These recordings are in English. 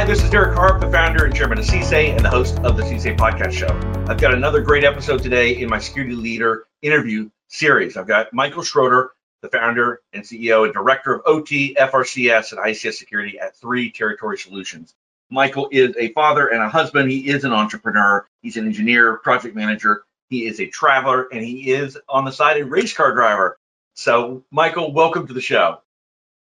Hi, this is Derek Harp, the founder and chairman of CS2AI and the host of the CS2AI podcast show. I've got another great episode today in my security leader interview series. I've got Michael Schroeder, the founder and CEO and director of OT, FRCS, and ICS security at Three Territory Solutions. Michael is a father and a husband. He is an entrepreneur. He's an engineer, project manager. He is a traveler, and he is on the side a race car driver. So, Michael, welcome to the show.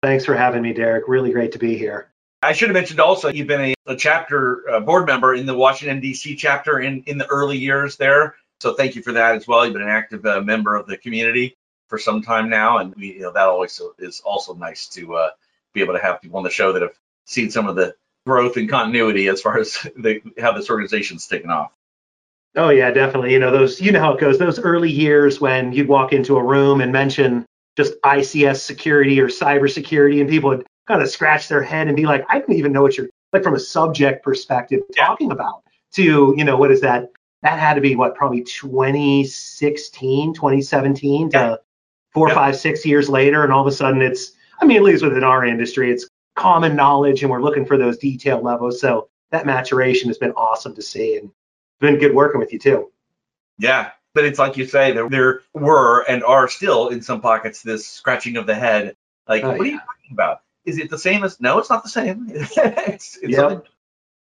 Thanks for having me, Derek. Really great to be here. I should have mentioned also you've been a, a chapter uh, board member in the Washington D.C. chapter in in the early years there. So thank you for that as well. You've been an active uh, member of the community for some time now, and we, you know that always is also nice to uh, be able to have people on the show that have seen some of the growth and continuity as far as how this organization's taken off. Oh yeah, definitely. You know those. You know how it goes. Those early years when you'd walk into a room and mention just ICS security or cybersecurity, and people would kind of scratch their head and be like, I don't even know what you're like from a subject perspective talking about. To you know, what is that? That had to be what probably 2016, 2017 to Yeah. four, Yeah. five, six years later, and all of a sudden it's. I mean, at least within our industry, it's common knowledge, and we're looking for those detail levels. So that maturation has been awesome to see, and been good working with you too. Yeah, but it's like you say, there, there were and are still in some pockets this scratching of the head. Like, Oh, what are you talking about? Is it the same as? No, it's not the same. it's it's Yep.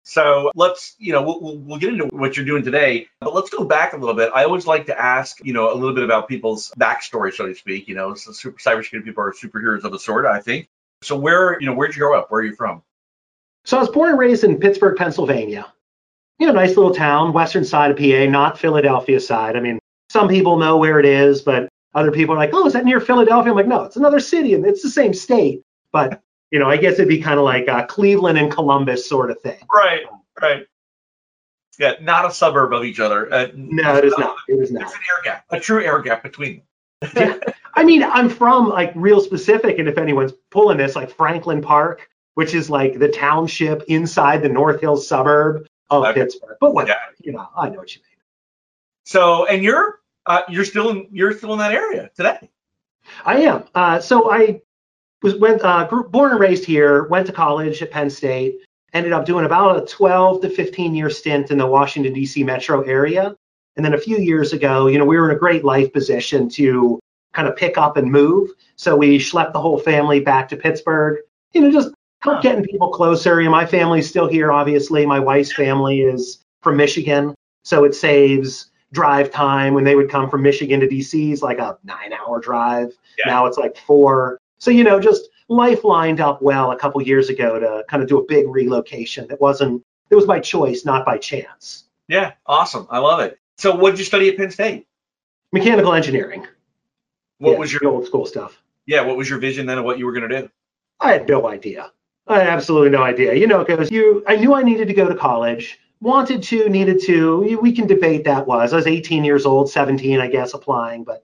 So let's, you know, we'll, we'll, we'll get into what you're doing today, but let's go back a little bit. I always like to ask, you know, a little bit about people's backstory, so to speak. You know, so super cybersecurity people are superheroes of a sort, I think. So where, you know, where'd you grow up? Where are you from? So I was born and raised in Pittsburgh, Pennsylvania. You know, nice little town, western side of PA, not Philadelphia side. I mean, some people know where it is, but other people are like, oh, is that near Philadelphia? I'm like, no, it's another city and it's the same state. But, you know, I guess it'd be kind of like uh, Cleveland and Columbus sort of thing. Right, right. Yeah, not a suburb of each other. Uh, No, it is not. It is not. There's an air gap, a true air gap between them. Yeah. I mean, I'm from like real specific, and if anyone's pulling this, like Franklin Park, which is like the township inside the North Hills suburb of Okay. Pittsburgh. But what, Yeah. you know, I know what you mean. So, and you're uh, you're still in you're still in that area today. I am. Uh, so I was went uh, grew, born and raised here. Went to college at Penn State. Ended up doing about a 12 to 15 year stint in the Washington D.C. metro area. And then a few years ago, you know, we were in a great life position to kind of pick up and move. So we schlepped the whole family back to Pittsburgh. You know, just help getting people closer. You know, my family's still here. Obviously, my wife's family is from Michigan, so it saves drive time when they would come from Michigan to DC is like a nine hour drive. Yeah. Now it's like four. So, you know, just life lined up well a couple years ago to kind of do a big relocation. That wasn't, it was by choice, not by chance. Yeah, awesome. I love it. So, what did you study at Penn State? Mechanical engineering. What Yeah, was your old school stuff? yeah? What was your vision then of what you were going to do? I had no idea. I had absolutely no idea. You know, because you, I knew I needed to go to college. Wanted to, needed to. We can debate that was. I was 18 years old, 17, I guess, applying. But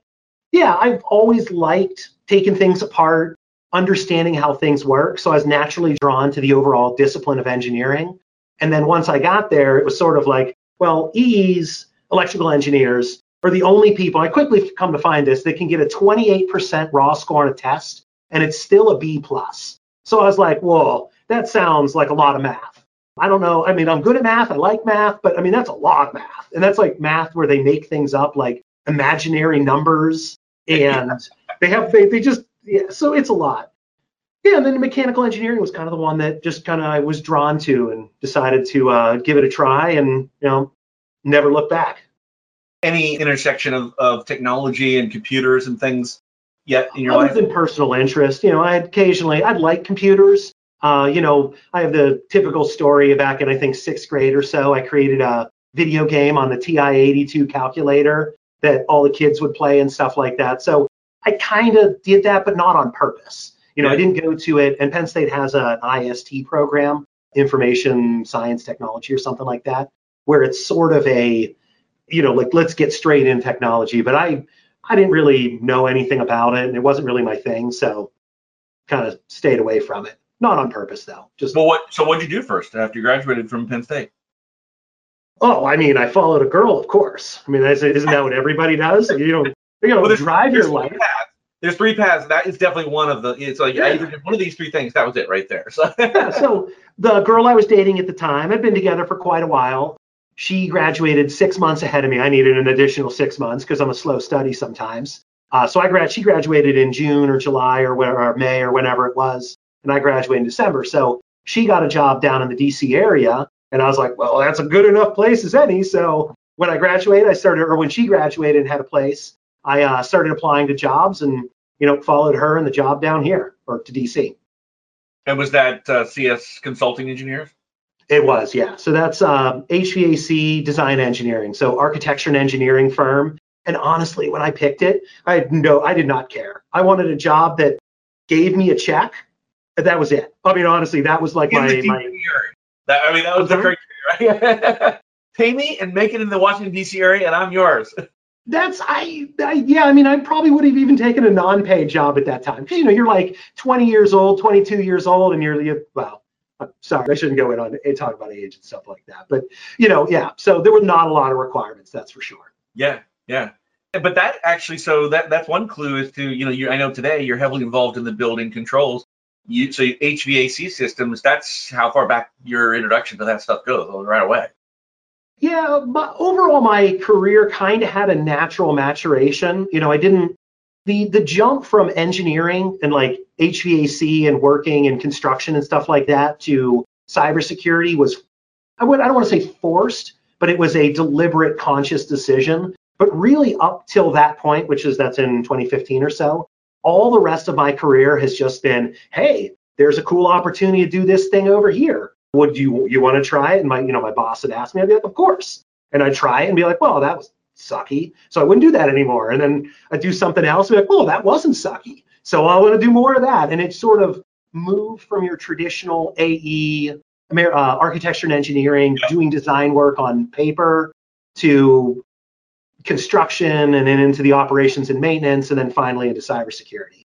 yeah, I've always liked taking things apart, understanding how things work. So I was naturally drawn to the overall discipline of engineering. And then once I got there, it was sort of like, well, EEs, electrical engineers, are the only people. I quickly come to find this that can get a 28% raw score on a test, and it's still a B plus. So I was like, whoa, that sounds like a lot of math. I don't know. I mean, I'm good at math. I like math, but I mean, that's a lot of math. And that's like math where they make things up like imaginary numbers and they have, they, they just, yeah, so it's a lot. Yeah, and then mechanical engineering was kind of the one that just kind of I was drawn to and decided to uh, give it a try and, you know, never look back. Any intersection of, of technology and computers and things yet in your other life? than personal interest, you know, I occasionally I'd like computers. Uh, you know, I have the typical story back in I think sixth grade or so. I created a video game on the TI-82 calculator that all the kids would play and stuff like that. So I kind of did that, but not on purpose. You know, I didn't go to it. And Penn State has an IST program, Information Science Technology or something like that, where it's sort of a, you know, like let's get straight in technology. But I I didn't really know anything about it, and it wasn't really my thing, so kind of stayed away from it. Not on purpose, though. Just Well, what? So, what did you do first after you graduated from Penn State? oh, I mean, I followed a girl, of course. I mean, isn't that what everybody does? You don't, you know, Well, drive your life. paths. there's three paths. That is definitely one of the. It's like Yeah. either did one of these three things. That was it right there. So yeah, so the girl I was dating at the time had been together for quite a while. She graduated six months ahead of me. I needed an additional six months because I'm a slow study sometimes. Uh, so I grad she graduated in June or July or, where, or May or whenever it was, and I graduated in December. So she got a job down in the DC area, and I was like, well, that's a good enough place as any. So when I graduated, I started, or when she graduated and had a place, I uh, started applying to jobs and you know followed her and the job down here or to DC. and was that uh, CS Consulting Engineers? It was, yeah. So that's um, HVAC design engineering. So architecture and engineering firm. And honestly, when I picked it, I had no, I did not care. I wanted a job that gave me a check. and That was it. I mean, honestly, that was like In my, my. That, I mean, that was the I'm criteria, right? Pay me and make it in the Washington D.C. area, and I'm yours. that's I, I yeah. I mean, I probably would have even taken a non-paid job at that time because you know you're like 20 years old, 22 years old, and you're you, well. I'm sorry, I shouldn't go in on and talk about age and stuff like that. But you know, yeah. So there were not a lot of requirements, that's for sure. Yeah, yeah. But that actually, so that that's one clue is to you know, you I know today you're heavily involved in the building controls. You so HVAC systems. That's how far back your introduction to that stuff goes right away. Yeah, but overall, my career kind of had a natural maturation. You know, I didn't the the jump from engineering and like HVAC and working and construction and stuff like that to cybersecurity was I would I don't want to say forced, but it was a deliberate, conscious decision. But really, up till that point, which is that's in 2015 or so, all the rest of my career has just been, hey, there's a cool opportunity to do this thing over here. Would you you want to try it? And my you know my boss would ask me, I'd be like, of course. And I'd try it and be like, well, that was sucky. So I wouldn't do that anymore. And then I'd do something else and be like, well, that wasn't sucky. So I want to do more of that. And it sort of moved from your traditional AE uh, architecture and engineering, doing design work on paper to construction and then into the operations and maintenance and then finally into cybersecurity.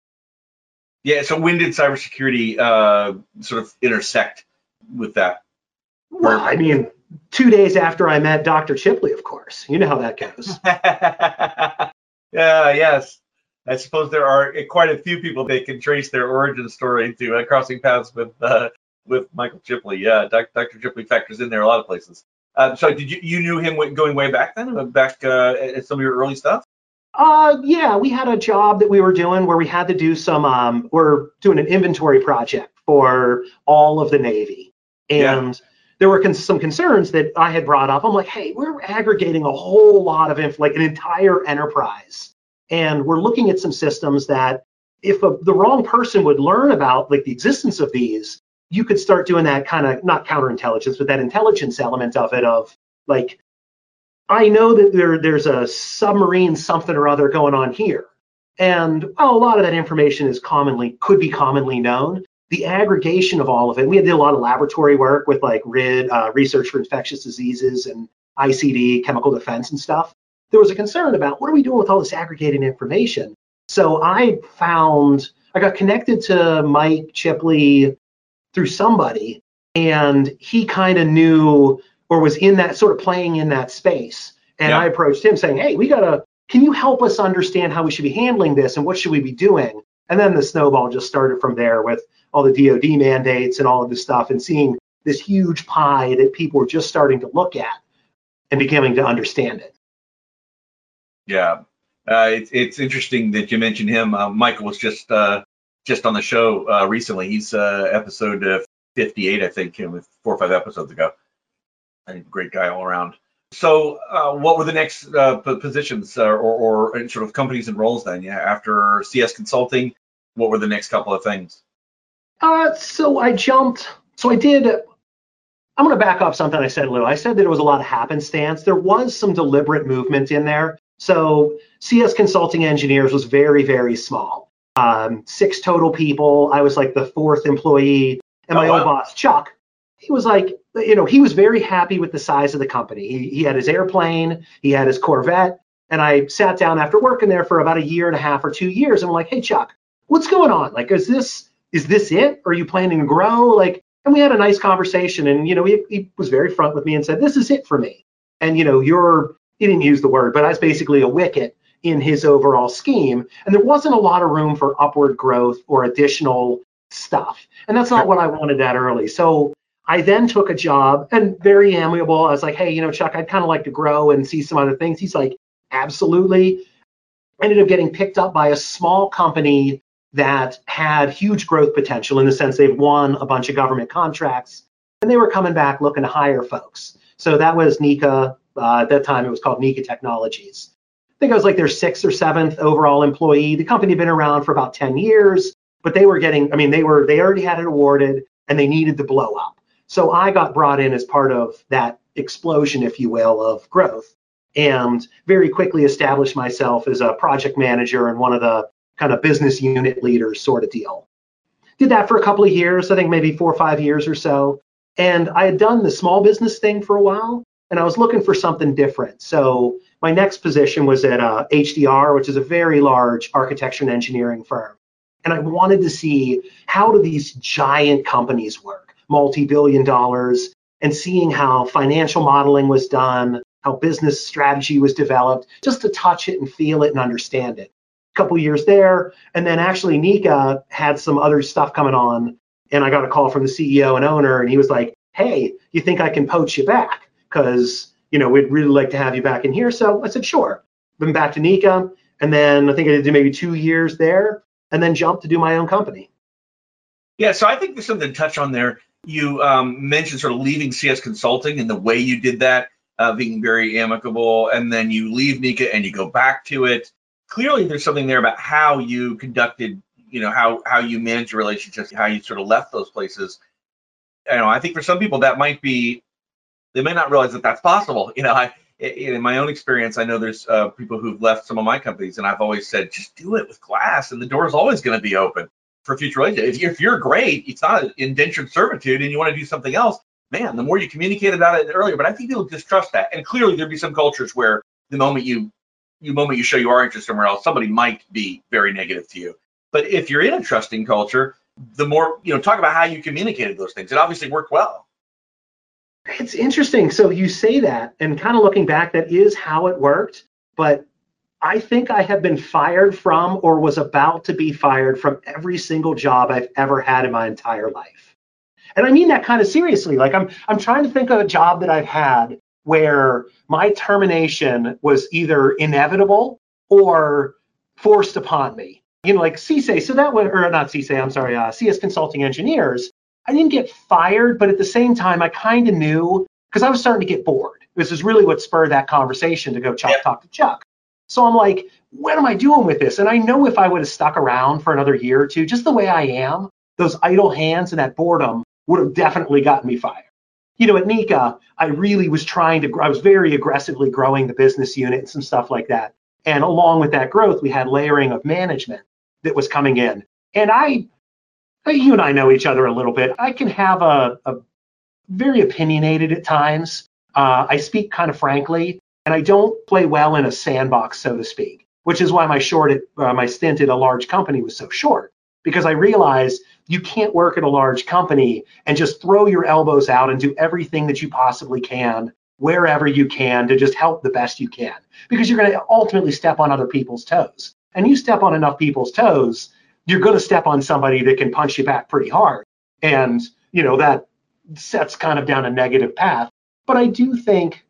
Yeah. So when did cybersecurity uh, sort of intersect with that? Well, I mean, two days after I met Dr. Chipley, of course. You know how that goes. yeah. Yes. I suppose there are quite a few people that can trace their origin story to uh, crossing paths with uh, with Michael Chipley. Yeah, Doc- Dr. Chipley factors in there a lot of places. Uh, so did you you knew him going way back then, uh, back uh, at some of your early stuff? Uh, yeah, we had a job that we were doing where we had to do some, um, we're doing an inventory project for all of the Navy. Yeah. And there were con- some concerns that I had brought up. I'm like, hey, we're aggregating a whole lot of, inf- like an entire enterprise. And we're looking at some systems that if a, the wrong person would learn about like the existence of these, you could start doing that kind of not counterintelligence, but that intelligence element of it of like, I know that there there's a submarine something or other going on here. And well, a lot of that information is commonly could be commonly known. The aggregation of all of it, we did a lot of laboratory work with like RID, uh, research for infectious diseases and ICD, chemical defense and stuff. There was a concern about what are we doing with all this aggregated information? So I found I got connected to Mike Chipley through somebody, and he kind of knew or was in that sort of playing in that space. And Yeah. I approached him saying, Hey, we gotta, can you help us understand how we should be handling this and what should we be doing? And then the snowball just started from there with all the DoD mandates and all of this stuff and seeing this huge pie that people were just starting to look at and beginning to understand it. Yeah, uh, it's it's interesting that you mentioned him. Uh, Michael was just uh, just on the show uh, recently. He's uh, episode uh, 58, I think, four or five episodes ago. Think great guy all around. So, what were the next positions or, or uh, sort of companies and roles then? Yeah, after CS Consulting, what were the next couple of things? Uh, so I jumped. So I did. I'm going to back up something I said, Lou. I said that it was a lot of happenstance. There was some deliberate movement in there. So CS Consulting Engineers was very, very small. Um, six total people. I was like the fourth employee, and my Oh, old boss Chuck. He was like, you know, he was very happy with the size of the company. He, he had his airplane, he had his Corvette, and I sat down after working there for about a year and a half or two years. And I'm like, hey Chuck, what's going on? Like, is this is this it? Are you planning to grow? Like, and we had a nice conversation, and you know, he, he was very front with me and said, this is it for me. And you know, you're he didn't use the word, but I was basically a wicket in his overall scheme. And there wasn't a lot of room for upward growth or additional stuff. And that's not what I wanted that early. So I then took a job and very amiable. I was like, hey, you know, Chuck, I'd kind of like to grow and see some other things. He's like, absolutely. ended up getting picked up by a small company that had huge growth potential in the sense they've won a bunch of government contracts and they were coming back looking to hire folks. So that was Nika. Uh, at that time, it was called Nika Technologies. I think I was like their sixth or seventh overall employee. The company had been around for about 10 years, but they were getting, I mean, they were, they already had it awarded and they needed to blow up. So I got brought in as part of that explosion, if you will, of growth and very quickly established myself as a project manager and one of the kind of business unit leader sort of deal. Did that for a couple of years, I think maybe four or five years or so. And I had done the small business thing for a while and I was looking for something different. So my next position was at uh, HDR, which is a very large architecture and engineering firm. And I wanted to see how do these giant companies work, multi-billion dollars, and seeing how financial modeling was done, how business strategy was developed, just to touch it and feel it and understand it. Couple years there, and then actually Nika had some other stuff coming on, and I got a call from the CEO and owner, and he was like, "Hey, you think I can poach you back? Because you know we'd really like to have you back in here." So I said, "Sure." Been back to Nika, and then I think I did maybe two years there, and then jumped to do my own company. Yeah, so I think there's something to touch on there. You um, mentioned sort of leaving CS Consulting and the way you did that uh, being very amicable, and then you leave Nika and you go back to it. Clearly, there's something there about how you conducted, you know, how how you manage your relationships, how you sort of left those places. You know, I think for some people that might be, they may not realize that that's possible. You know, I in my own experience, I know there's uh, people who've left some of my companies, and I've always said, just do it with glass, and the door is always going to be open for future relationships. If you're, great, it's not an indentured servitude, and you want to do something else, man, the more you communicate about it earlier, but I think people distrust that. And clearly there'd be some cultures where the moment you moment you show you are interested somewhere else, somebody might be very negative to you. But if you're in a trusting culture, the more, you know, talk about how you communicated those things. It obviously worked well. It's interesting. So you say that, and kind of looking back, that is how it worked. But I think I have been fired from or was about to be fired from every single job I've ever had in my entire life. And I mean that kind of seriously. Like I'm I'm trying to think of a job that I've had where my termination was either inevitable or forced upon me. You know, like CSA, so that was, or not CSA, I'm sorry, uh, CS Consulting Engineers. I didn't get fired, but at the same time, I kind of knew because I was starting to get bored. This is really what spurred that conversation to go Chuck, talk to Chuck. So I'm like, what am I doing with this? And I know if I would have stuck around for another year or two, just the way I am, those idle hands and that boredom would have definitely gotten me fired. You know, at Nika, I really was trying to, I was very aggressively growing the business unit and some stuff like that. And along with that growth, we had layering of management that was coming in. And I, you and I know each other a little bit. I can have a, a very opinionated at times. Uh, I speak kind of frankly, and I don't play well in a sandbox, so to speak, which is why my short, at, uh, my stint at a large company was so short because I realized you can't work at a large company and just throw your elbows out and do everything that you possibly can wherever you can to just help the best you can because you're going to ultimately step on other people's toes. And you step on enough people's toes, you're going to step on somebody that can punch you back pretty hard. And, you know, that sets kind of down a negative path. But I do think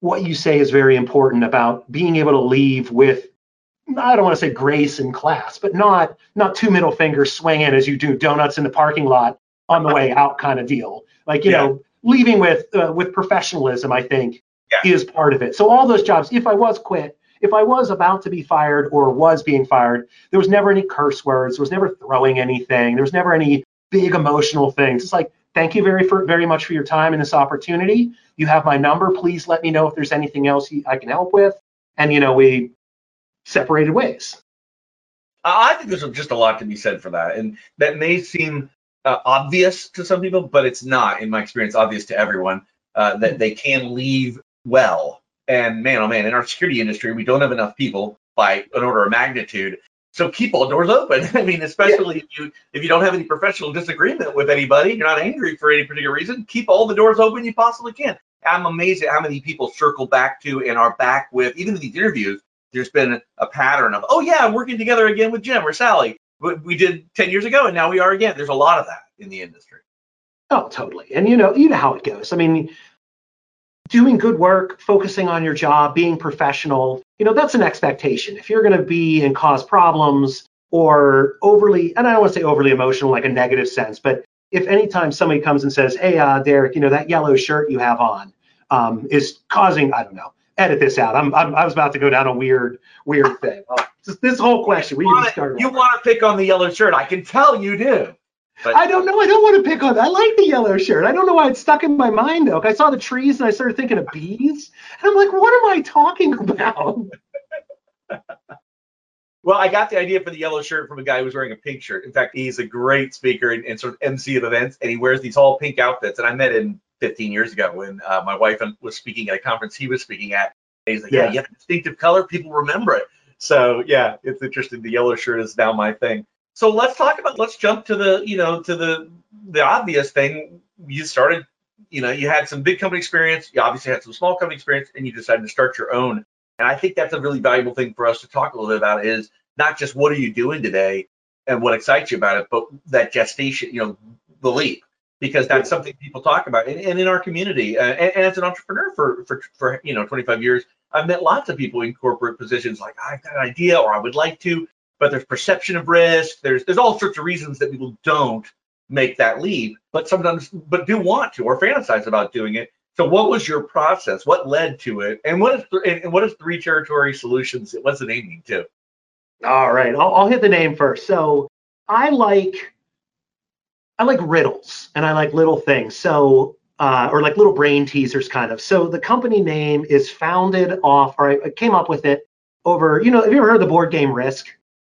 what you say is very important about being able to leave with I don't want to say grace and class, but not not two middle fingers swinging as you do donuts in the parking lot on the way out kind of deal. Like you yeah. know, leaving with uh, with professionalism, I think yeah. is part of it. So all those jobs, if I was quit, if I was about to be fired or was being fired, there was never any curse words, there was never throwing anything, there was never any big emotional things. It's like thank you very for very much for your time and this opportunity. You have my number. Please let me know if there's anything else I can help with. And you know, we separated ways. I think there's just a lot to be said for that, and that may seem uh, obvious to some people, but it's not, in my experience, obvious to everyone uh, that they can leave well. And man, oh man, in our security industry, we don't have enough people by an order of magnitude. So keep all doors open. I mean, especially yeah. if you if you don't have any professional disagreement with anybody, you're not angry for any particular reason. Keep all the doors open you possibly can. I'm amazed at how many people circle back to and are back with even these interviews there's been a pattern of, oh yeah, I'm working together again with Jim or Sally. We did 10 years ago and now we are again. There's a lot of that in the industry. Oh, totally. And you know, you know how it goes. I mean, doing good work, focusing on your job, being professional, you know, that's an expectation. If you're going to be and cause problems or overly, and I don't want to say overly emotional, like a negative sense, but if anytime somebody comes and says, hey, uh, Derek, you know, that yellow shirt you have on um, is causing, I don't know, edit this out. I'm, I'm, i was about to go down a weird, weird thing. Oh, just this whole question. We want to You want to pick on the yellow shirt. I can tell you do. But, I don't know. I don't want to pick on. I like the yellow shirt. I don't know why it's stuck in my mind though. I saw the trees and I started thinking of bees, and I'm like, what am I talking about? well, I got the idea for the yellow shirt from a guy who was wearing a pink shirt. In fact, he's a great speaker and, and sort of MC of events, and he wears these all pink outfits. And I met him 15 years ago when uh, my wife was speaking at a conference he was speaking at. And he's like, yeah, yeah, you have a distinctive color. People remember it. So yeah, it's interesting. The yellow shirt is now my thing. So let's talk about let's jump to the you know to the the obvious thing. You started, you know, you had some big company experience. You obviously had some small company experience, and you decided to start your own. And I think that's a really valuable thing for us to talk a little bit about is not just what are you doing today and what excites you about it, but that gestation, you know, the leap, because that's something people talk about. And, and in our community, uh, and, and, as an entrepreneur for, for, for, you know, 25 years, I've met lots of people in corporate positions like, I've got an idea or I would like to, but there's perception of risk. There's there's all sorts of reasons that people don't make that leap, but sometimes but do want to or fantasize about doing it. So what was your process? What led to it? And what is and what is three territory solutions? What's the naming to? All right, I'll, I'll hit the name first. So I like I like riddles and I like little things. So uh, or like little brain teasers kind of. So the company name is founded off, or I came up with it over, you know, have you ever heard of the board game Risk?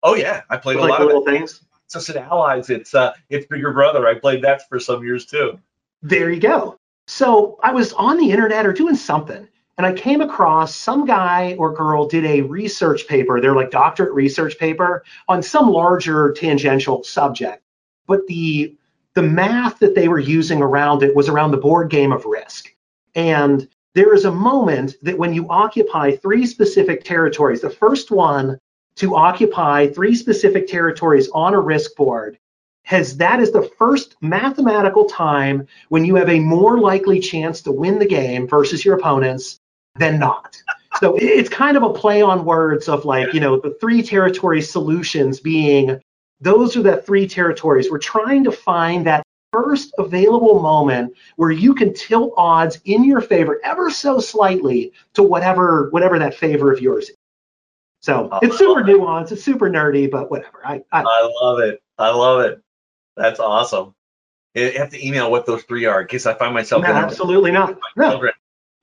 Oh yeah, I played a like lot of little it. things. It's Allies. It's uh, it's Bigger Brother. I played that for some years too. There you go. So I was on the internet or doing something, and I came across some guy or girl did a research paper. They're like doctorate research paper on some larger tangential subject, but the the math that they were using around it was around the board game of Risk. And there is a moment that when you occupy three specific territories, the first one to occupy three specific territories on a risk board has that is the first mathematical time when you have a more likely chance to win the game versus your opponents than not. So it's kind of a play on words of like, you know, the three territory solutions being those are the three territories. We're trying to find that first available moment where you can tilt odds in your favor ever so slightly to whatever whatever that favor of yours is. So it's super nuanced, it's super nerdy, but whatever. I, I, I love it. I love it. That's awesome. You have to email what those three are in case I find myself. No, absolutely not. My no. children,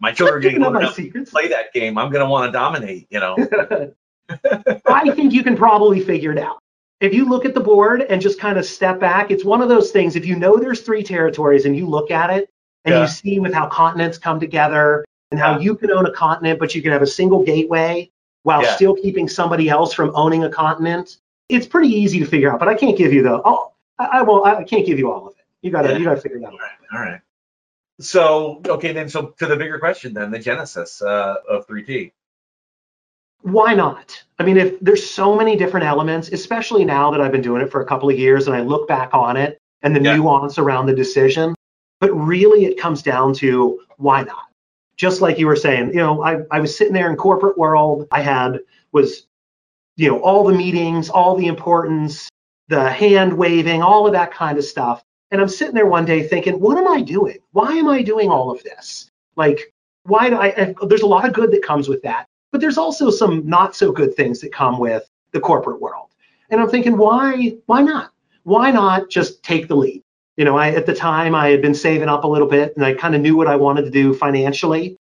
my children getting old enough to play that game. I'm going to want to dominate. You know. I think you can probably figure it out. If you look at the board and just kind of step back, it's one of those things. If you know there's three territories and you look at it and yeah. you see with how continents come together and how you can own a continent, but you can have a single gateway while yeah. still keeping somebody else from owning a continent. It's pretty easy to figure out, but I can't give you the. Oh, I, I won't. I can't give you all of it. You gotta. Yeah. You gotta figure it out. All right. All right. So okay, then. So to the bigger question, then the genesis uh, of 3T. Why not? I mean, if there's so many different elements, especially now that I've been doing it for a couple of years and I look back on it and the yeah. nuance around the decision, but really it comes down to why not? just like you were saying, you know, I, I was sitting there in corporate world. I had was, you know, all the meetings, all the importance, the hand waving, all of that kind of stuff. And I'm sitting there one day thinking, what am I doing? Why am I doing all of this? Like, why do I? There's a lot of good that comes with that, but there's also some not so good things that come with the corporate world. And I'm thinking, why? Why not? Why not just take the lead? you know, I at the time I had been saving up a little bit and I kind of knew what I wanted to do financially.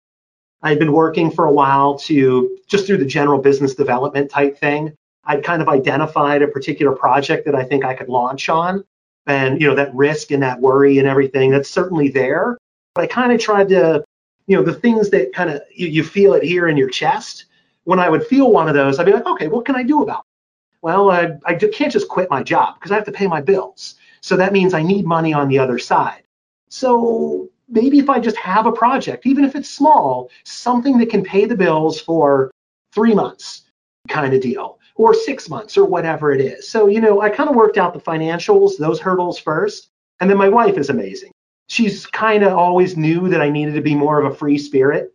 I had been working for a while to just through the general business development type thing. I'd kind of identified a particular project that I think I could launch on. And, you know, that risk and that worry and everything, that's certainly there. But I kind of tried to, you know, the things that kind of you, you feel it here in your chest. When I would feel one of those, I'd be like, okay, what can I do about it? Well, I, I can't just quit my job because I have to pay my bills. So that means I need money on the other side. So maybe if I just have a project, even if it's small, something that can pay the bills for three months, kind of deal, or six months, or whatever it is. So, you know, I kind of worked out the financials, those hurdles first. And then my wife is amazing. She's kind of always knew that I needed to be more of a free spirit.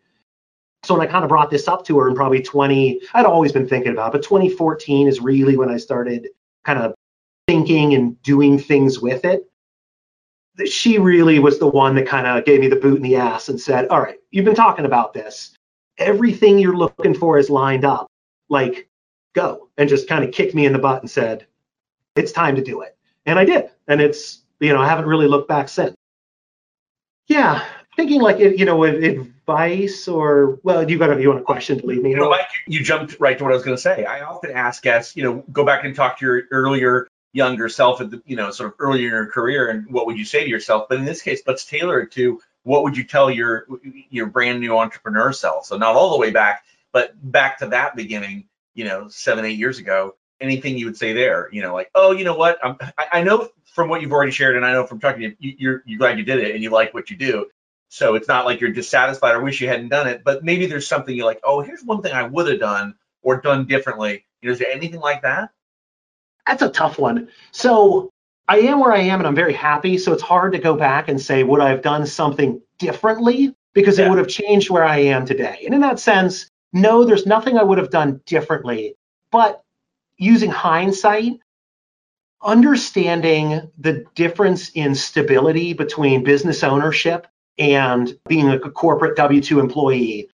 So when I kind of brought this up to her in probably 20, I'd always been thinking about, it, but 2014 is really when I started kind of thinking and doing things with it. She really was the one that kind of gave me the boot in the ass and said, All right, you've been talking about this. Everything you're looking for is lined up. Like, go. And just kind of kicked me in the butt and said, It's time to do it. And I did. And it's, you know, I haven't really looked back since. Yeah, thinking like, you know, advice or, well, you got a, you want a question to leave me? You know, Mike, you jumped right to what I was going to say. I often ask guests, you know, go back and talk to your earlier younger self at the, you know, sort of earlier in your career and what would you say to yourself? But in this case, let's tailor it to what would you tell your your brand new entrepreneur self? So not all the way back, but back to that beginning, you know, seven, eight years ago. Anything you would say there, you know, like, oh, you know what? I'm, I, I know from what you've already shared, and I know from talking to you, you're you're glad you did it and you like what you do. So it's not like you're dissatisfied or wish you hadn't done it, but maybe there's something you're like, oh, here's one thing I would have done or done differently. You know, is there anything like that? That's a tough one. So I am where I am and I'm very happy. So it's hard to go back and say, would I have done something differently? Because yeah. it would have changed where I am today. And in that sense, no, there's nothing I would have done differently. But using hindsight, understanding the difference in stability between business ownership and being a corporate W 2 employee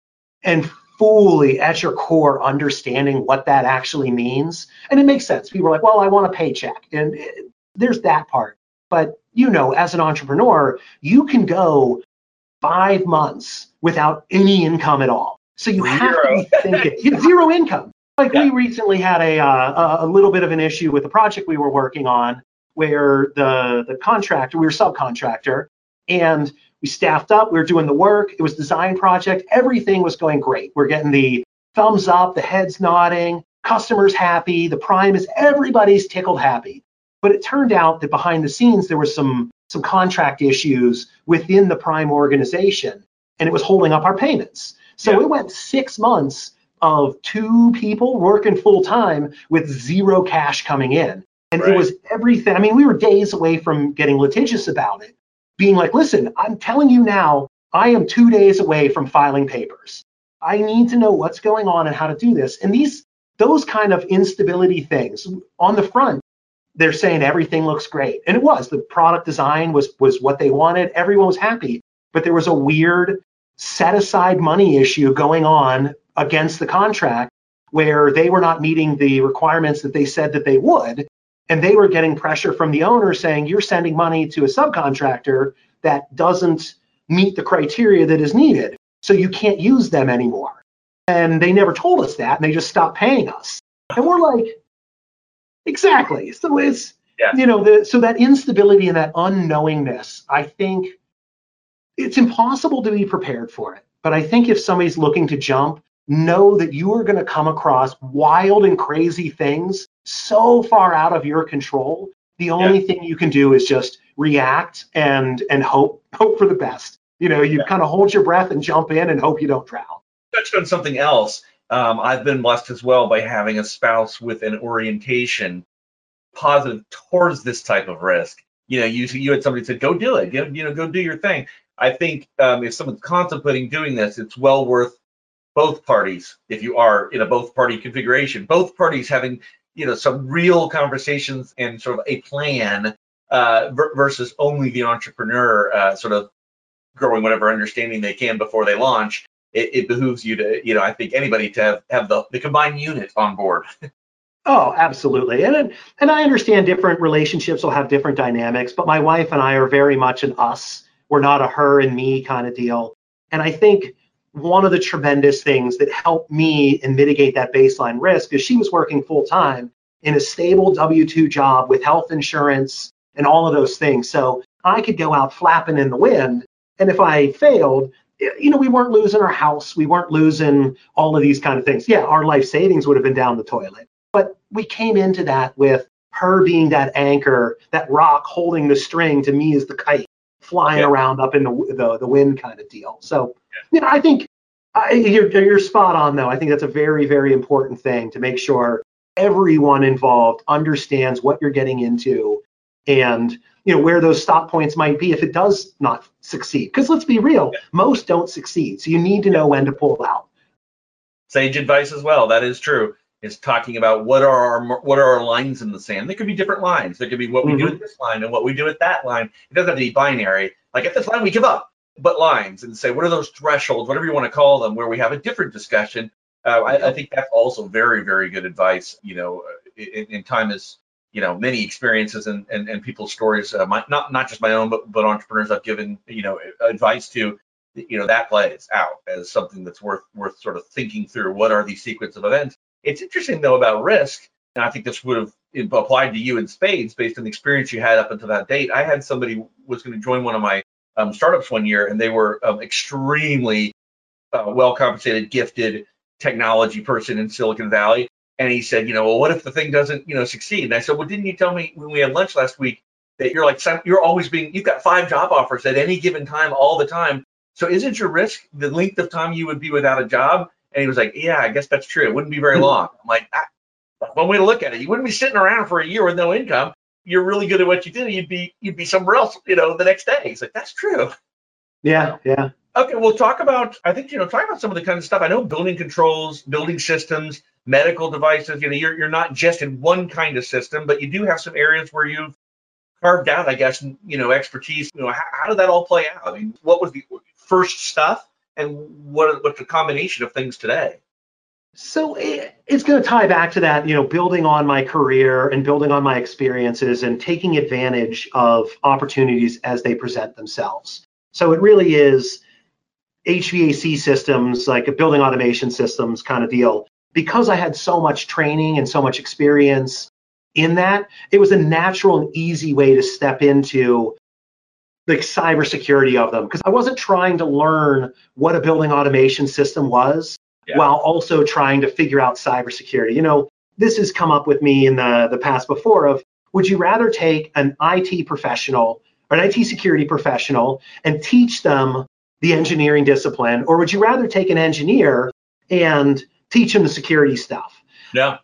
and fully at your core understanding what that actually means. And it makes sense. People are like, well, I want a paycheck. And it, there's that part. But you know, as an entrepreneur, you can go five months without any income at all. So you have zero. to be thinking zero income. Like yeah. we recently had a uh, a little bit of an issue with a project we were working on, where the the contractor, we were subcontractor, and we staffed up, we were doing the work, it was design project, everything was going great. We're getting the thumbs up, the heads nodding, customers happy, the prime is everybody's tickled happy. But it turned out that behind the scenes there was some some contract issues within the prime organization and it was holding up our payments. So yeah. it went 6 months of two people working full time with zero cash coming in. And right. it was everything. I mean, we were days away from getting litigious about it being like, listen, I'm telling you now, I am two days away from filing papers. I need to know what's going on and how to do this. And these, those kind of instability things on the front, they're saying everything looks great. And it was. The product design was was what they wanted. Everyone was happy. But there was a weird set aside money issue going on against the contract where they were not meeting the requirements that they said that they would. And they were getting pressure from the owner saying, you're sending money to a subcontractor that doesn't meet the criteria that is needed. So you can't use them anymore. And they never told us that and they just stopped paying us. And we're like, exactly. So it's, yeah. you know, the, so that instability and that unknowingness, I think it's impossible to be prepared for it. But I think if somebody's looking to jump, know that you are going to come across wild and crazy things so far out of your control. The only yeah. thing you can do is just react and and hope hope for the best. You know, you yeah. kind of hold your breath and jump in and hope you don't drown. Touched on something else. Um, I've been blessed as well by having a spouse with an orientation positive towards this type of risk. You know, you you had somebody said, "Go do it. You know, you know go do your thing." I think um, if someone's contemplating doing this, it's well worth both parties, if you are in a both party configuration, both parties having you know some real conversations and sort of a plan uh, versus only the entrepreneur uh, sort of growing whatever understanding they can before they launch. It, it behooves you to, you know, I think anybody to have, have the, the combined unit on board. Oh, absolutely. And and I understand different relationships will have different dynamics, but my wife and I are very much an us. We're not a her and me kind of deal. And I think one of the tremendous things that helped me and mitigate that baseline risk is she was working full time in a stable W 2 job with health insurance and all of those things. So I could go out flapping in the wind. And if I failed, you know, we weren't losing our house. We weren't losing all of these kind of things. Yeah, our life savings would have been down the toilet. But we came into that with her being that anchor, that rock holding the string to me as the kite flying yeah. around up in the, the, the wind kind of deal. So, you know, I think I, you're, you're spot on, though. I think that's a very, very important thing to make sure everyone involved understands what you're getting into and you know where those stop points might be if it does not succeed. Because let's be real most don't succeed. So you need to know when to pull out. Sage advice as well. That is true is talking about what are our what are our lines in the sand there could be different lines there could be what we mm-hmm. do at this line and what we do at that line it doesn't have to be binary like at this line we give up but lines and say what are those thresholds whatever you want to call them where we have a different discussion uh, I, I, think that's also very, very good advice. You know, in, in time is you know many experiences and and, and people's stories. Uh, my, not not just my own, but but entrepreneurs I've given you know advice to. You know that plays out as something that's worth worth sort of thinking through. What are these sequence of events? It's interesting though about risk, and I think this would have applied to you in spades based on the experience you had up until that date. I had somebody was going to join one of my um, startups one year, and they were um, extremely uh, well compensated, gifted, technology person in Silicon Valley. And he said, you know, well, what if the thing doesn't, you know, succeed? And I said, well, didn't you tell me when we had lunch last week that you're like, you're always being, you've got five job offers at any given time, all the time. So isn't your risk the length of time you would be without a job? And he was like, yeah, I guess that's true. It wouldn't be very long. I'm like, ah, one way to look at it. You wouldn't be sitting around for a year with no income. You're really good at what you do. You'd be, you'd be somewhere else, you know, the next day. He's like, that's true. Yeah, yeah. Okay, we'll talk about. I think you know, talk about some of the kind of stuff. I know building controls, building systems, medical devices. You know, you're you're not just in one kind of system, but you do have some areas where you've carved out, I guess, you know, expertise. You know, how, how did that all play out? I mean, what was the first stuff, and what what's the combination of things today? So it, it's going to tie back to that, you know, building on my career and building on my experiences and taking advantage of opportunities as they present themselves. So it really is HVAC systems, like a building automation systems kind of deal. Because I had so much training and so much experience in that, it was a natural and easy way to step into the cybersecurity of them. Because I wasn't trying to learn what a building automation system was yeah. while also trying to figure out cybersecurity. You know, this has come up with me in the, the past before of would you rather take an IT professional or an IT security professional and teach them the engineering discipline, or would you rather take an engineer and teach them the security stuff? Yeah.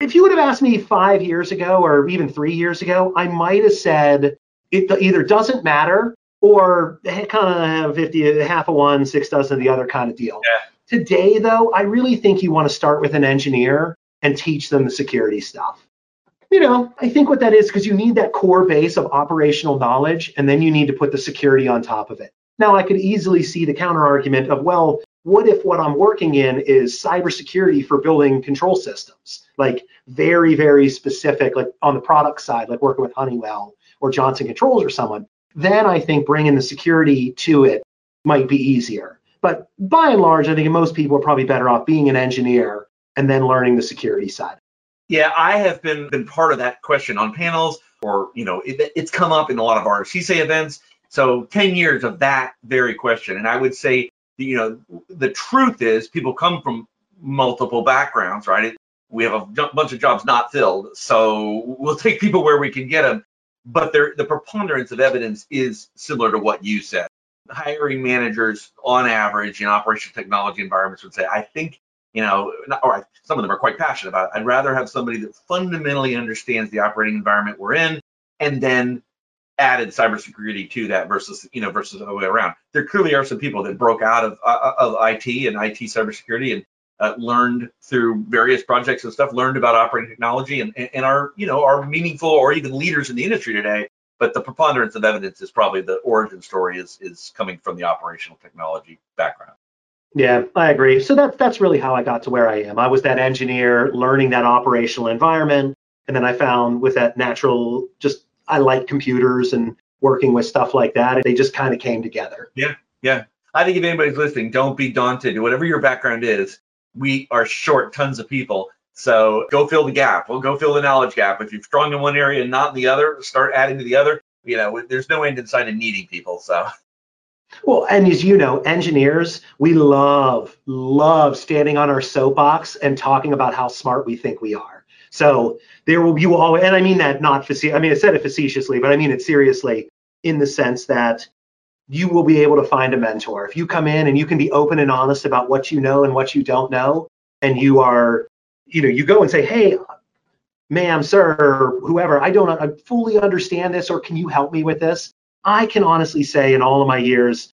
If you would have asked me five years ago or even three years ago, I might have said it either doesn't matter or kind of 50, half of one, six dozen of the other kind of deal. Yeah. Today, though, I really think you want to start with an engineer and teach them the security stuff. You know, I think what that is because you need that core base of operational knowledge and then you need to put the security on top of it. Now, I could easily see the counter argument of, well, what if what I'm working in is cybersecurity for building control systems, like very, very specific, like on the product side, like working with Honeywell or Johnson Controls or someone? Then I think bringing the security to it might be easier. But by and large, I think most people are probably better off being an engineer and then learning the security side. Yeah, I have been been part of that question on panels, or you know, it, it's come up in a lot of our CS2AI events. So 10 years of that very question. And I would say, you know, the truth is people come from multiple backgrounds, right? We have a bunch of jobs not filled. So we'll take people where we can get them. But the preponderance of evidence is similar to what you said. Hiring managers, on average, in operational technology environments would say, I think you know, or some of them are quite passionate about it. I'd rather have somebody that fundamentally understands the operating environment we're in and then added cybersecurity to that versus you know versus the other way around. There clearly are some people that broke out of uh, of IT and IT cybersecurity and uh, learned through various projects and stuff, learned about operating technology and and are you know are meaningful or even leaders in the industry today. But the preponderance of evidence is probably the origin story is is coming from the operational technology background. Yeah, I agree. So that's that's really how I got to where I am. I was that engineer learning that operational environment, and then I found with that natural just I like computers and working with stuff like that. They just kind of came together. Yeah, yeah. I think if anybody's listening, don't be daunted. Whatever your background is, we are short tons of people. So go fill the gap. We'll go fill the knowledge gap. If you're strong in one area and not in the other, start adding to the other. You know, there's no end in sight of needing people. So. Well, and as you know, engineers, we love, love standing on our soapbox and talking about how smart we think we are. So there will be always, and I mean that not facetious. I mean I said it facetiously, but I mean it seriously in the sense that you will be able to find a mentor. If you come in and you can be open and honest about what you know and what you don't know, and you are, you know, you go and say, hey, ma'am, sir, or whoever, I don't I fully understand this, or can you help me with this? I can honestly say in all of my years,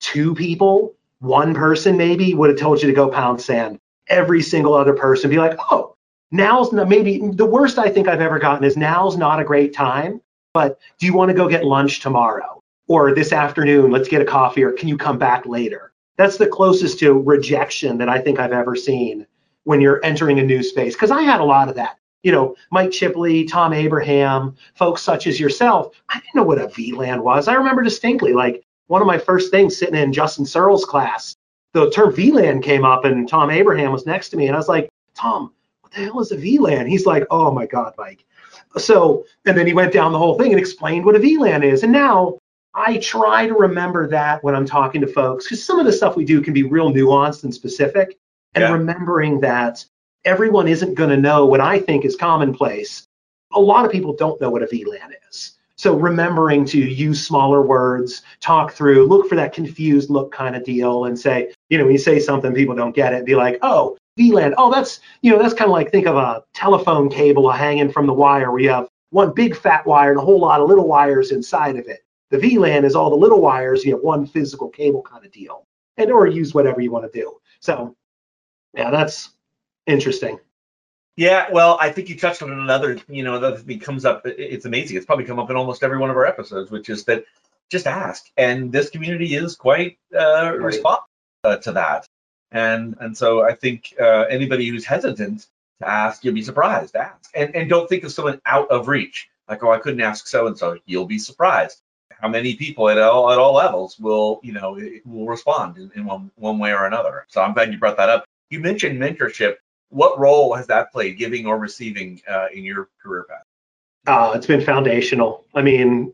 two people, one person maybe would have told you to go pound sand. Every single other person be like, oh, now's not, maybe the worst I think I've ever gotten is now's not a great time, but do you want to go get lunch tomorrow? Or this afternoon, let's get a coffee, or can you come back later? That's the closest to rejection that I think I've ever seen when you're entering a new space. Because I had a lot of that. You know, Mike Chipley, Tom Abraham, folks such as yourself. I didn't know what a VLAN was. I remember distinctly, like one of my first things sitting in Justin Searle's class, the term VLAN came up, and Tom Abraham was next to me, and I was like, Tom, what the hell is a VLAN? He's like, oh my God, Mike. So, and then he went down the whole thing and explained what a VLAN is. And now I try to remember that when I'm talking to folks, because some of the stuff we do can be real nuanced and specific. And yeah. remembering that everyone isn't going to know what I think is commonplace. A lot of people don't know what a VLAN is. So remembering to use smaller words, talk through, look for that confused look kind of deal and say, you know, when you say something people don't get it, be like, oh, VLAN. Oh, that's, you know, that's kind of like think of a telephone cable hanging from the wire where you have one big fat wire and a whole lot of little wires inside of it. The VLAN is all the little wires, you have one physical cable kind of deal. And or use whatever you want to do. So yeah, that's interesting. Yeah, well, I think you touched on another, you know, that comes up. It's amazing. It's probably come up in almost every one of our episodes, which is that just ask. And this community is quite uh, right. responsive uh, to that. And and so I think uh, anybody who's hesitant to ask, you'll be surprised. Ask, and and don't think of someone out of reach. Like, oh, I couldn't ask so and so. You'll be surprised how many people at all at all levels will you know will respond in, in one one way or another. So I'm glad you brought that up. You mentioned mentorship what role has that played, giving or receiving, uh, in your career path? Uh, it's been foundational. I mean,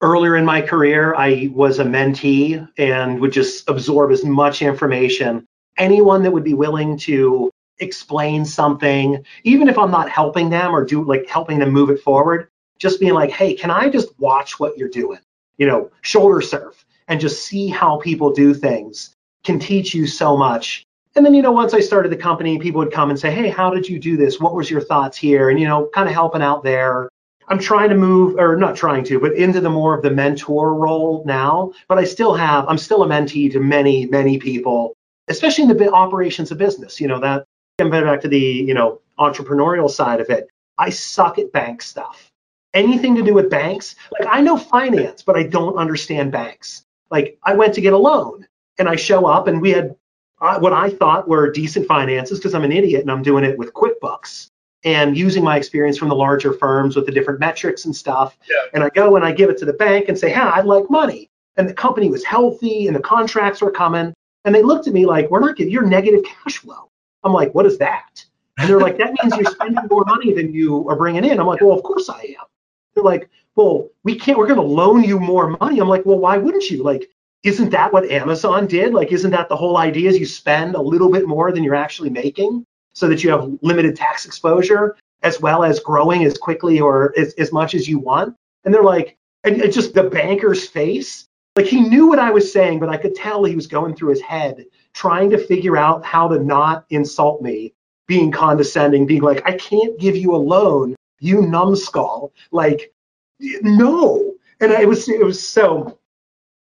earlier in my career, I was a mentee and would just absorb as much information. Anyone that would be willing to explain something, even if I'm not helping them or do like helping them move it forward, just being like, hey, can I just watch what you're doing? You know, shoulder surf and just see how people do things can teach you so much and then, you know, once I started the company, people would come and say, Hey, how did you do this? What was your thoughts here? And, you know, kind of helping out there. I'm trying to move, or not trying to, but into the more of the mentor role now. But I still have, I'm still a mentee to many, many people, especially in the operations of business. You know, that, getting back to the, you know, entrepreneurial side of it. I suck at bank stuff. Anything to do with banks, like I know finance, but I don't understand banks. Like I went to get a loan and I show up and we had I, what I thought were decent finances because I'm an idiot and I'm doing it with QuickBooks and using my experience from the larger firms with the different metrics and stuff. Yeah. And I go and I give it to the bank and say, hey, I'd like money. And the company was healthy and the contracts were coming. And they looked at me like, we're not getting, you're negative cash flow. I'm like, what is that? And they're like, that means you're spending more money than you are bringing in. I'm like, well, of course I am. They're like, well, we can't, we're going to loan you more money. I'm like, well, why wouldn't you? Like, isn't that what Amazon did? Like, isn't that the whole idea is you spend a little bit more than you're actually making so that you have limited tax exposure as well as growing as quickly or as, as much as you want? And they're like, and it's just the banker's face. Like he knew what I was saying, but I could tell he was going through his head trying to figure out how to not insult me, being condescending, being like, I can't give you a loan, you numbskull. Like, no. And it was it was so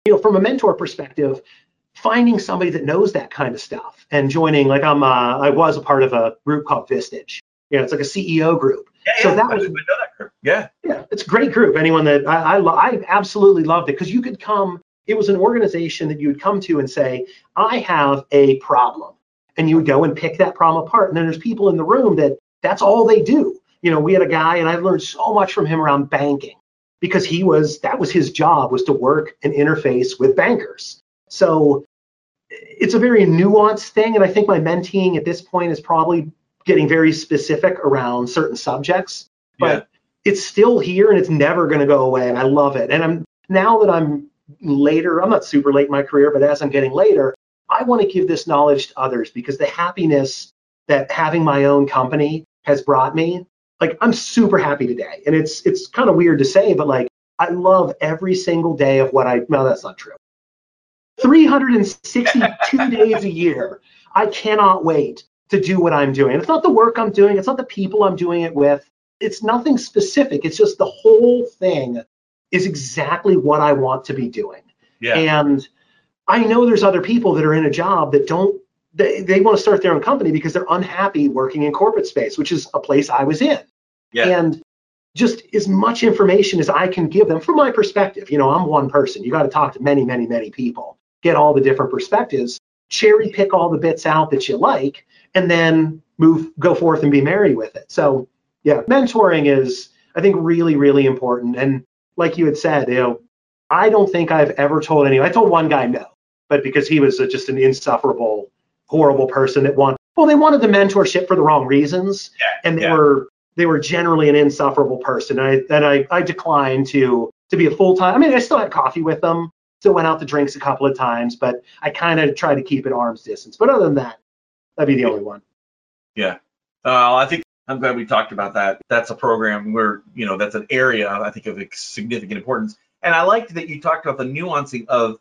you know, from a mentor perspective, finding somebody that knows that kind of stuff and joining, like I'm, uh, I was a part of a group called Vistage. You know, it's like a CEO group. Yeah, so yeah, that was, that. Yeah. Yeah, it's a great group. Anyone that I, I, I absolutely loved it because you could come, it was an organization that you would come to and say, I have a problem. And you would go and pick that problem apart. And then there's people in the room that that's all they do. You know, we had a guy, and I've learned so much from him around banking because he was that was his job was to work and interface with bankers. So it's a very nuanced thing, and I think my menteeing at this point is probably getting very specific around certain subjects. But yeah. it's still here and it's never going to go away, and I love it. And I'm now that I'm later, I'm not super late in my career, but as I'm getting later, I want to give this knowledge to others because the happiness that having my own company has brought me like I'm super happy today. And it's it's kind of weird to say, but like I love every single day of what I no, that's not true. 362 days a year. I cannot wait to do what I'm doing. It's not the work I'm doing, it's not the people I'm doing it with. It's nothing specific. It's just the whole thing is exactly what I want to be doing. Yeah. And I know there's other people that are in a job that don't they, they want to start their own company because they're unhappy working in corporate space, which is a place I was in. Yeah. And just as much information as I can give them from my perspective. You know, I'm one person. You got to talk to many, many, many people, get all the different perspectives, cherry pick all the bits out that you like, and then move, go forth and be merry with it. So, yeah, mentoring is, I think, really, really important. And like you had said, you know, I don't think I've ever told anyone. I told one guy no, but because he was just an insufferable, horrible person that wanted, well, they wanted the mentorship for the wrong reasons, Yeah, and they yeah. were they were generally an insufferable person. And I and I, I declined to to be a full time. I mean, I still had coffee with them, still went out to drinks a couple of times, but I kind of tried to keep it arm's distance. But other than that, that'd be the only one. Yeah. Uh, I think I'm glad we talked about that. That's a program where, you know, that's an area I think of significant importance. And I liked that you talked about the nuancing of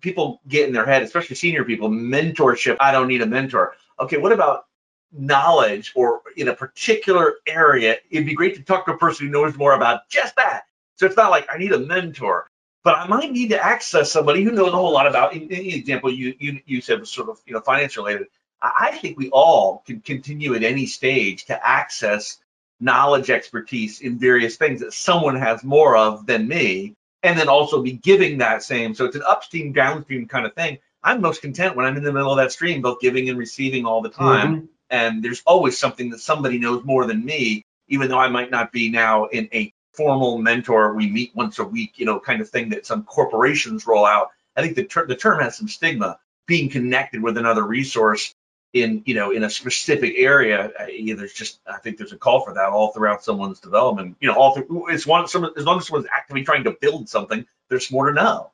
people get in their head, especially senior people, mentorship. I don't need a mentor. Okay, what about knowledge or in a particular area? It'd be great to talk to a person who knows more about just that. So it's not like I need a mentor, but I might need to access somebody who knows a whole lot about. In, in the example you you you said was sort of you know finance related. I I think we all can continue at any stage to access knowledge, expertise in various things that someone has more of than me, and then also be giving that same. So it's an upstream, downstream kind of thing. I'm most content when I'm in the middle of that stream, both giving and receiving all the time. Mhm. And there's always something that somebody knows more than me, even though I might not be now in a formal mentor. We meet once a week, you know, kind of thing that some corporations roll out. I think the, ter- the term has some stigma. Being connected with another resource in you know in a specific area uh, yeah, there's just i think there's a call for that all throughout someone's development you know all through it's one as long as someone's actively trying to build something there's more to know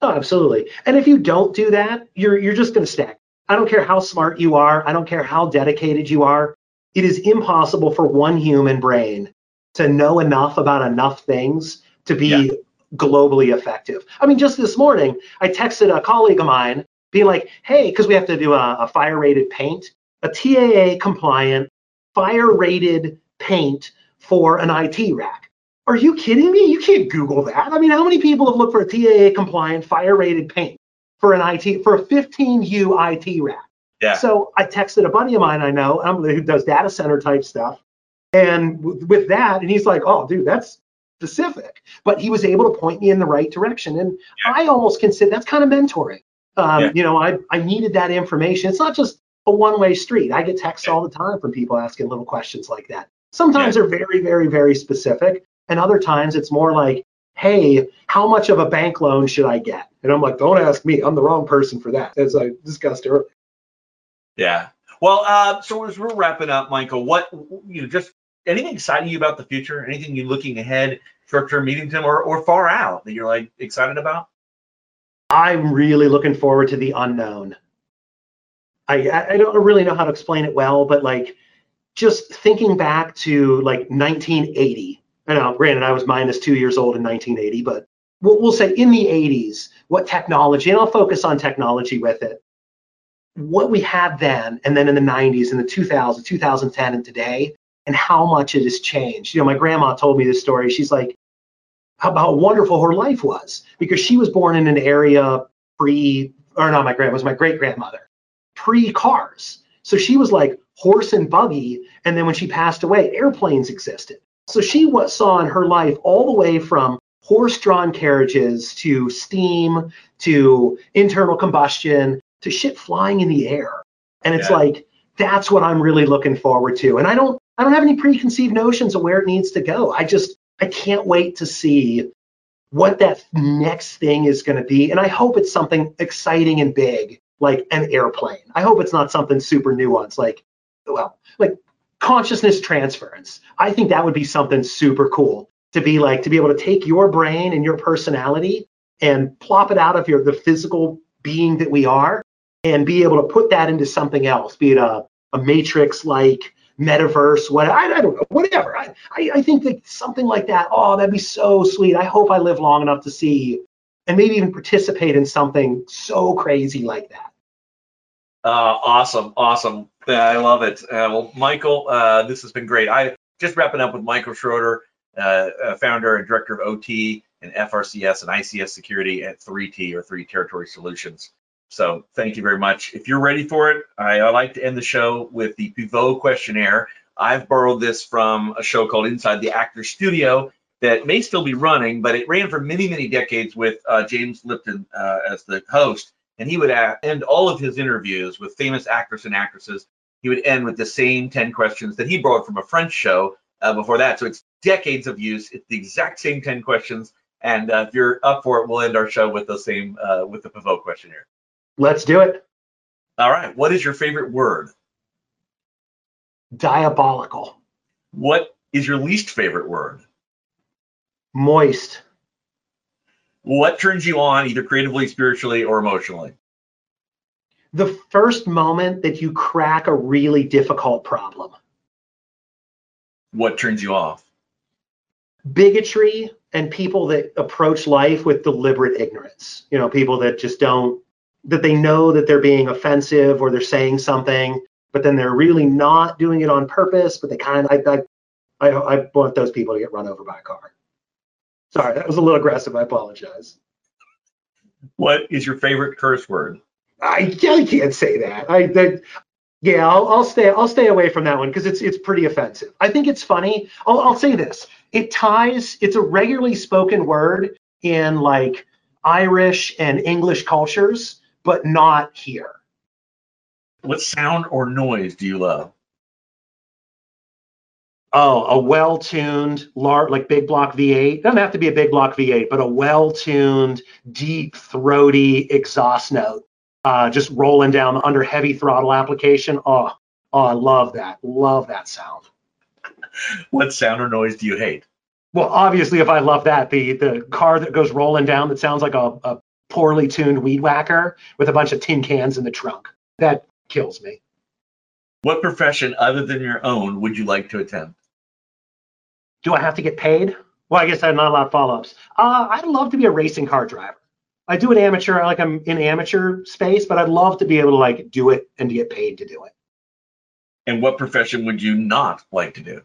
Oh, absolutely. And if you don't do that, you're you're just going to stack. I don't care how smart you are. I don't care how dedicated you are. It is impossible for one human brain to know enough about enough things to be Yeah. globally effective. I mean, just this morning, I texted a colleague of mine being like, hey, because we have to do a, a fire rated paint, a TAA compliant fire rated paint for an IT rack. Are you kidding me? You can't Google that. I mean, how many people have looked for a TAA compliant fire rated paint for an IT for a 15U IT rack? Yeah. So I texted a buddy of mine I know um, who does data center type stuff, and w- with that, and he's like, "Oh, dude, that's specific." But he was able to point me in the right direction, and Yeah. I almost consider that's kind of mentoring. Um, Yeah. You know, I I needed that information. It's not just a one-way street. I get texts all the time from people asking little questions like that. Sometimes they're very, very, very specific, and other times it's more like, "Hey, how much of a bank loan should I get?" And I'm like, "Don't ask me. I'm the wrong person for that," as I discussed earlier. yeah well uh, so as we're wrapping up michael what you know just anything exciting you about the future anything you looking ahead short term medium term or, or far out that you're like excited about I'm really looking forward to the unknown. I I I don't really know how to explain it well, but like just thinking back to like 1980. I know, granted, I was minus two years old in 1980, but we'll, we'll say in the 80s, what technology, and I'll focus on technology with it. What we had then, and then in the 90s, in the 2000s, 2010, and today, and how much it has changed. You know, my grandma told me this story. She's like, how, how wonderful her life was because she was born in an area pre, or not my grandma, was my great grandmother, pre cars. So she was like horse and buggy. And then when she passed away, airplanes existed. So she saw in her life all the way from horse drawn carriages to steam to internal combustion to shit flying in the air. And it's Yeah. like, that's what I'm really looking forward to. And I don't, I don't have any preconceived notions of where it needs to go. I just, I can't wait to see what that next thing is going to be. And I hope it's something exciting and big, like an airplane. I hope it's not something super nuanced, like, well, like consciousness transference. I think that would be something super cool to be like, to be able to take your brain and your personality and plop it out of your, the physical being that we are and be able to put that into something else, be it a, a matrix like metaverse, what I, I don't know, whatever. I, I, I think that something like that, oh, that'd be so sweet. I hope I live long enough to see and maybe even participate in something so crazy like that. Uh, awesome, awesome. I love it. Uh, well, Michael, uh, this has been great. I just wrapping up with Michael Schroeder, uh, uh, founder and director of OT and FRCS and ICS security at 3T or 3 Territory Solutions. So thank you very much. If you're ready for it, I, I like to end the show with the Pivot questionnaire. I've borrowed this from a show called Inside the Actor Studio that may still be running, but it ran for many, many decades with uh, James Lipton uh, as the host. And he would end all of his interviews with famous actors and actresses. He would end with the same 10 questions that he borrowed from a French show uh, before that. So it's decades of use. It's the exact same 10 questions. And uh, if you're up for it, we'll end our show with the same, uh, with the Pivot questionnaire. Let's do it. All right. What is your favorite word? Diabolical. What is your least favorite word? Moist. What turns you on either creatively, spiritually, or emotionally? The first moment that you crack a really difficult problem. What turns you off? Bigotry and people that approach life with deliberate ignorance. You know, people that just don't, that they know that they're being offensive or they're saying something, but then they're really not doing it on purpose, but they kind of, I, I, I, I want those people to get run over by a car. Sorry, that was a little aggressive. I apologize. What is your favorite curse word? I, I can't say that. I, that, yeah, I'll, I'll stay. I'll stay away from that one because it's it's pretty offensive. I think it's funny. I'll, I'll say this: it ties. It's a regularly spoken word in like Irish and English cultures, but not here. What sound or noise do you love? Oh, a well-tuned, large, like big block V8. Doesn't have to be a big block V8, but a well-tuned, deep, throaty exhaust note, uh, just rolling down under heavy throttle application. Oh, oh, I love that. Love that sound. What sound or noise do you hate? Well, obviously, if I love that, the the car that goes rolling down that sounds like a, a poorly tuned weed whacker with a bunch of tin cans in the trunk. That kills me. What profession other than your own would you like to attempt? Do I have to get paid? Well, I guess I'm not allowed follow-ups. Uh, I'd love to be a racing car driver. I do it amateur, like I'm in amateur space, but I'd love to be able to like do it and to get paid to do it. And what profession would you not like to do?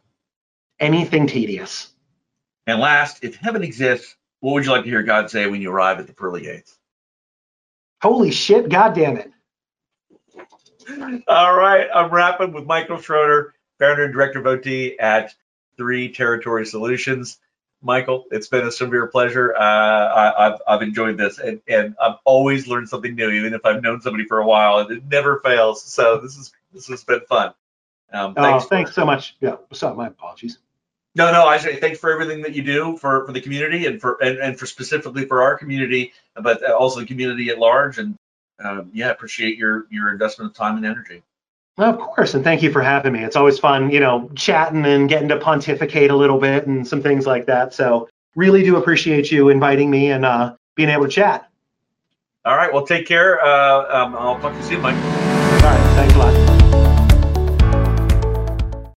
Anything tedious. And last, if heaven exists, what would you like to hear God say when you arrive at the pearly gates? Holy shit, god damn it. All right, I'm wrapping with Michael Schroeder, founder and director of OT at Three Territory Solutions. Michael, it's been a severe pleasure. Uh, I, have I've enjoyed this, and, and I've always learned something new, even if I've known somebody for a while. It never fails. So this is this has been fun. Um, thanks, oh, thanks so much. Yeah, sorry, my apologies. No, no, I say thanks for everything that you do for, for the community and for and, and for specifically for our community, but also the community at large. And um, yeah, appreciate your your investment of time and energy. Of course, and thank you for having me. It's always fun, you know, chatting and getting to pontificate a little bit and some things like that. So really do appreciate you inviting me and uh, being able to chat. All right, well, take care. Uh, um, I'll talk to you soon, Mike. All right, thanks a lot.